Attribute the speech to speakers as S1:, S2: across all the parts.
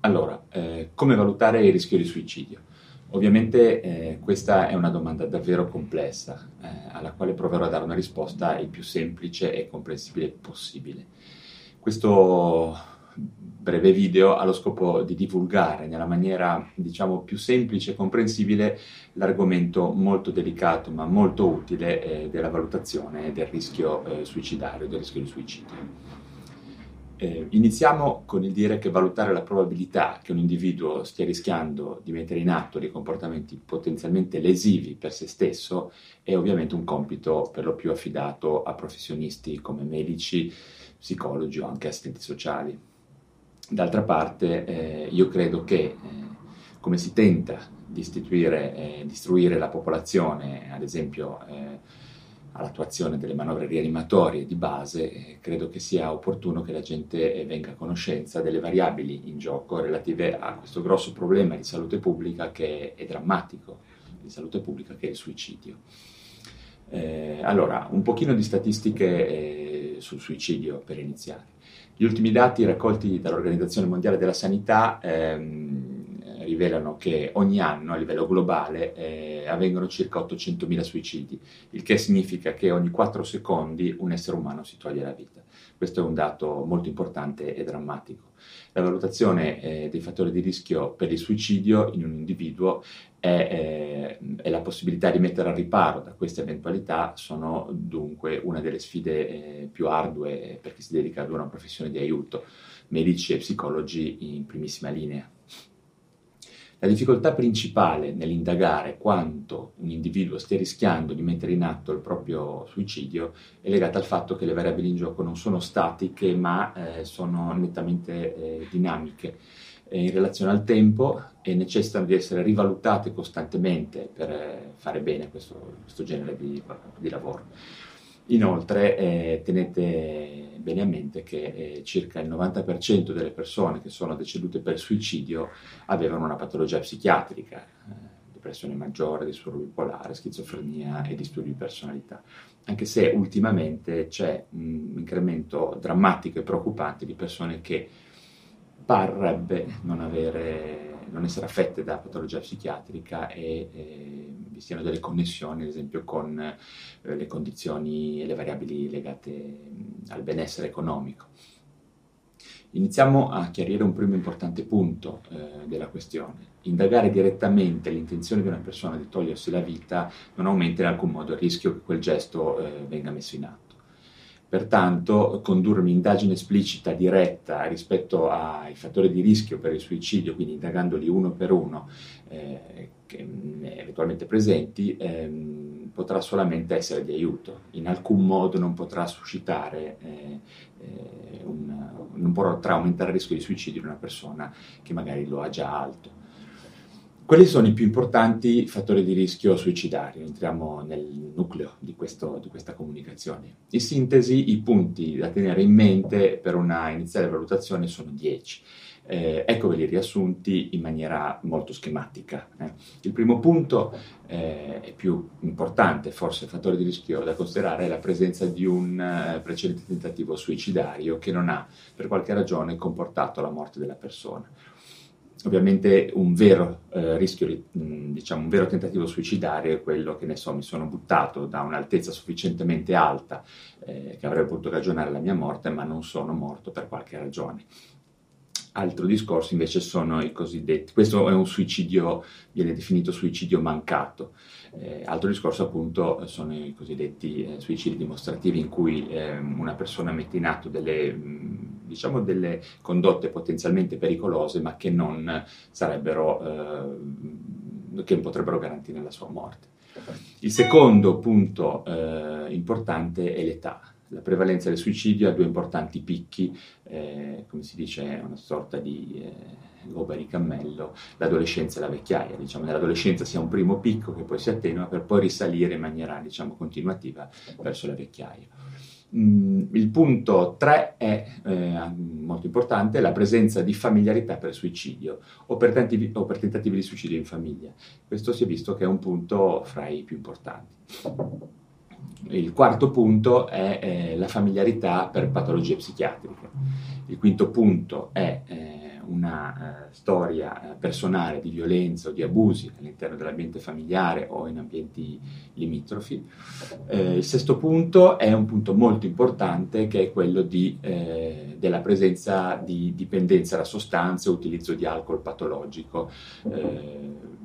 S1: Allora, eh, come valutare il rischio di suicidio? Ovviamente eh, questa è una domanda davvero complessa, eh, alla quale proverò a dare una risposta il più semplice e comprensibile possibile. Questo breve video ha lo scopo di divulgare nella maniera, diciamo, più semplice e comprensibile l'argomento molto delicato ma molto utile eh, della valutazione del rischio eh, suicidario, del rischio di suicidio. Eh, iniziamo con il dire che valutare la probabilità che un individuo stia rischiando di mettere in atto dei comportamenti potenzialmente lesivi per se stesso è ovviamente un compito per lo più affidato a professionisti come medici, psicologi o anche assistenti sociali. D'altra parte, eh, io credo che eh, come si tenta di istituire eh, istruire la popolazione, ad esempio eh, all'attuazione delle manovre rianimatorie di base, eh, credo che sia opportuno che la gente eh, venga a conoscenza delle variabili in gioco relative a questo grosso problema di salute pubblica che è, è drammatico, di salute pubblica che è il suicidio. Eh, allora, un pochino di statistiche sul suicidio per iniziare. Gli ultimi dati raccolti dall'Organizzazione Mondiale della Sanità ehm, rivelano che ogni anno a livello globale eh, avvengono circa 800.000 suicidi, il che significa che ogni 4 secondi un essere umano si toglie la vita. Questo è un dato molto importante e drammatico. La valutazione eh, dei fattori di rischio per il suicidio in un individuo e, eh, e, la possibilità di mettere al riparo da queste eventualità sono dunque una delle sfide eh, più ardue per chi si dedica ad una professione di aiuto, medici e psicologi in primissima linea. La difficoltà principale nell'indagare quanto un individuo stia rischiando di mettere in atto il proprio suicidio è legata al fatto che le variabili in gioco non sono statiche ma eh, sono nettamente eh, dinamiche in relazione al tempo e necessitano di essere rivalutate costantemente per eh, fare bene questo, questo genere di, di, lavoro. Inoltre eh, tenete bene a mente che eh, circa il 90% delle persone che sono decedute per suicidio avevano una patologia psichiatrica, eh, depressione maggiore, disturbo bipolare, schizofrenia e disturbi di personalità, anche se ultimamente c'è un incremento drammatico e preoccupante di persone che parrebbe non, avere, non essere affette da patologia psichiatrica e, e vi siano delle connessioni, ad esempio, con eh, le condizioni e le variabili legate mh, al benessere economico. Iniziamo a chiarire un primo importante punto eh, della questione. Indagare direttamente l'intenzione di una persona di togliersi la vita non aumenta in alcun modo il rischio che quel gesto eh, venga messo in atto. Pertanto, condurre un'indagine esplicita, diretta rispetto ai fattori di rischio per il suicidio, quindi indagandoli uno per uno, eh, mm, eventualmente presenti, ehm, potrà solamente essere di aiuto. In alcun modo non potrà suscitare, eh, eh, un, non potrà aumentare il rischio di suicidio di una persona che magari lo ha già alto. Quali sono i più importanti fattori di rischio suicidario? Entriamo nel nucleo di, questo, di, questa comunicazione. In sintesi, i punti da tenere in mente per una iniziale valutazione sono 10. Eh, eccoveli riassunti in maniera molto schematica. Eh. Il primo punto eh, è più importante, forse il fattore di rischio da considerare, è la presenza di un eh, precedente tentativo suicidario che non ha per qualche ragione comportato la morte della persona ovviamente un vero eh, rischio, diciamo un vero tentativo suicidario è quello che ne so, mi sono buttato da un'altezza sufficientemente alta eh, che avrebbe potuto ragionare la mia morte, ma non sono morto per qualche ragione. Altro discorso invece sono i cosiddetti, questo è un suicidio, viene definito suicidio mancato. Eh, altro discorso appunto sono i cosiddetti eh, suicidi dimostrativi in cui eh, una persona mette in atto delle mh, diciamo delle condotte potenzialmente pericolose ma che non sarebbero, eh, che potrebbero garantire la sua morte. Il secondo punto eh, importante è l'età. La prevalenza del suicidio ha due importanti picchi, eh, come si dice, una sorta di eh, gobba di cammello, l'adolescenza e la vecchiaia. Diciamo, nell'adolescenza si ha un primo picco che poi si attenua per poi risalire in maniera diciamo, continuativa verso la vecchiaia. Mm, il punto 3 è eh, molto importante, la presenza di familiarità per suicidio o per, tentativi, o per tentativi di suicidio in famiglia. Questo si è visto che è un punto fra i più importanti. Il quarto punto è eh, la familiarità per patologie psichiatriche. Il quinto punto è eh, una eh, storia eh, personale di violenza o di abusi all'interno dell'ambiente familiare o in ambienti limitrofi. Eh, il sesto punto è un punto molto importante che è quello di, eh, della presenza di dipendenza da sostanze o utilizzo di alcol patologico eh,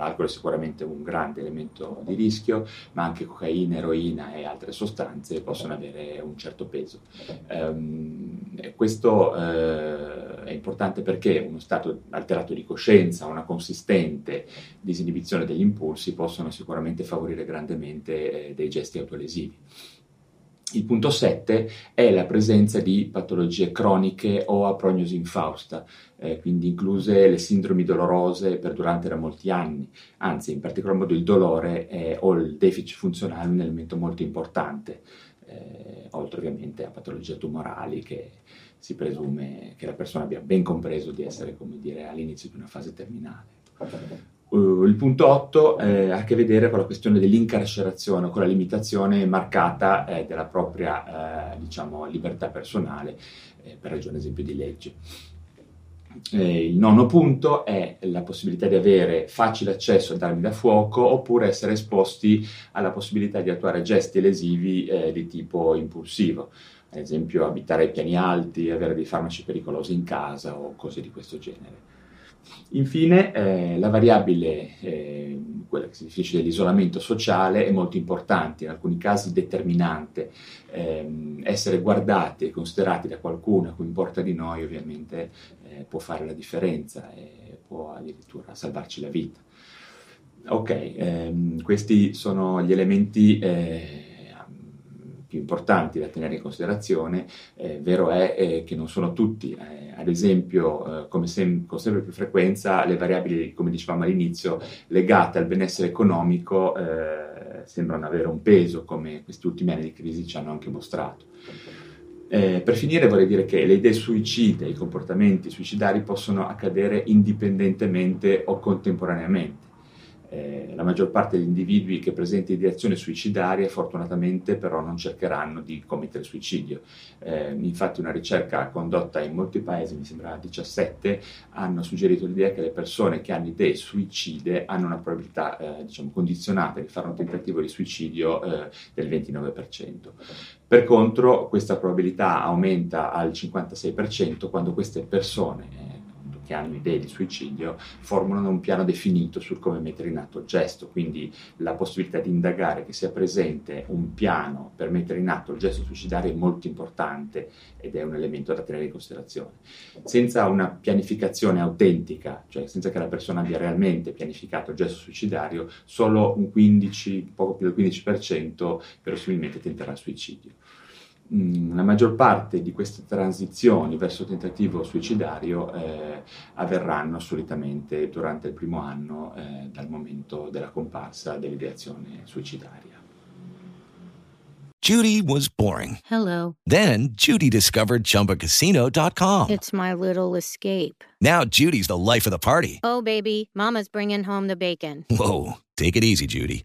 S1: L'alcol è sicuramente un grande elemento di rischio, ma anche cocaina, eroina e altre sostanze possono avere un certo peso. Um, questo uh, è importante perché uno stato alterato di coscienza, una consistente disinibizione degli impulsi possono sicuramente favorire grandemente eh, dei gesti autolesivi. Il punto 7 è la presenza di patologie croniche o a prognosi infausta, eh, quindi incluse le sindromi dolorose perduranti da molti anni, anzi in particolar modo il dolore è, o il deficit funzionale è un elemento molto importante, eh, oltre ovviamente a patologie tumorali che si presume che la persona abbia ben compreso di essere come dire, all'inizio di una fase terminale. Uh, il punto 8 eh, ha a che vedere con la questione dell'incarcerazione, con la limitazione marcata eh, della propria eh, diciamo, libertà personale, eh, per ragione esempio di legge. Eh, il nono punto è la possibilità di avere facile accesso ad armi da fuoco oppure essere esposti alla possibilità di attuare gesti lesivi di tipo impulsivo, ad esempio abitare ai piani alti, avere dei farmaci pericolosi in casa o cose di questo genere. Infine, eh, la variabile, eh, quella che si definisce dell'isolamento sociale, è molto importante, in alcuni casi determinante. Eh, essere guardati e considerati da qualcuno a cui importa di noi, ovviamente, eh, può fare la differenza e può addirittura salvarci la vita. Ok, ehm, questi sono gli elementi eh, più importanti da tenere in considerazione, eh, vero è eh, che non sono tutti, eh, ad esempio eh, come sem- con sempre più frequenza le variabili, come dicevamo all'inizio, legate al benessere economico eh, sembrano avere un peso, come questi ultimi anni di crisi ci hanno anche mostrato. Eh, per finire vorrei dire che le idee suicide i comportamenti suicidari possono accadere indipendentemente o contemporaneamente eh, la maggior parte degli individui che presentano ideazione suicidaria fortunatamente però non cercheranno di commettere suicidio. Eh, infatti una ricerca condotta in molti paesi, mi sembra 17, hanno suggerito l'idea che le persone che hanno idee suicide hanno una probabilità eh, diciamo, condizionata di fare un tentativo di suicidio eh, del 29%. Per contro questa probabilità aumenta al 56% quando queste persone eh, che hanno idee di suicidio formulano un piano definito sul come mettere in atto il gesto, quindi la possibilità di indagare che sia presente un piano per mettere in atto il gesto suicidario è molto importante ed è un elemento da tenere in considerazione. Senza una pianificazione autentica, cioè senza che la persona abbia realmente pianificato il gesto suicidario, solo un 15, poco più del 15% verosimilmente tenterà il suicidio. Mm, la maggior parte di queste transizioni verso il tentativo suicidario eh, avverranno solitamente durante il primo anno eh, dal momento della comparsa dell'ideazione suicidaria.
S2: Judy was boring.
S3: Hello.
S2: Then Judy discovered chumbacasino.com.
S3: It's my little escape.
S2: Now Judy's the life of the party.
S3: Oh baby, mama's bringing home the bacon.
S2: Whoa, take it easy Judy.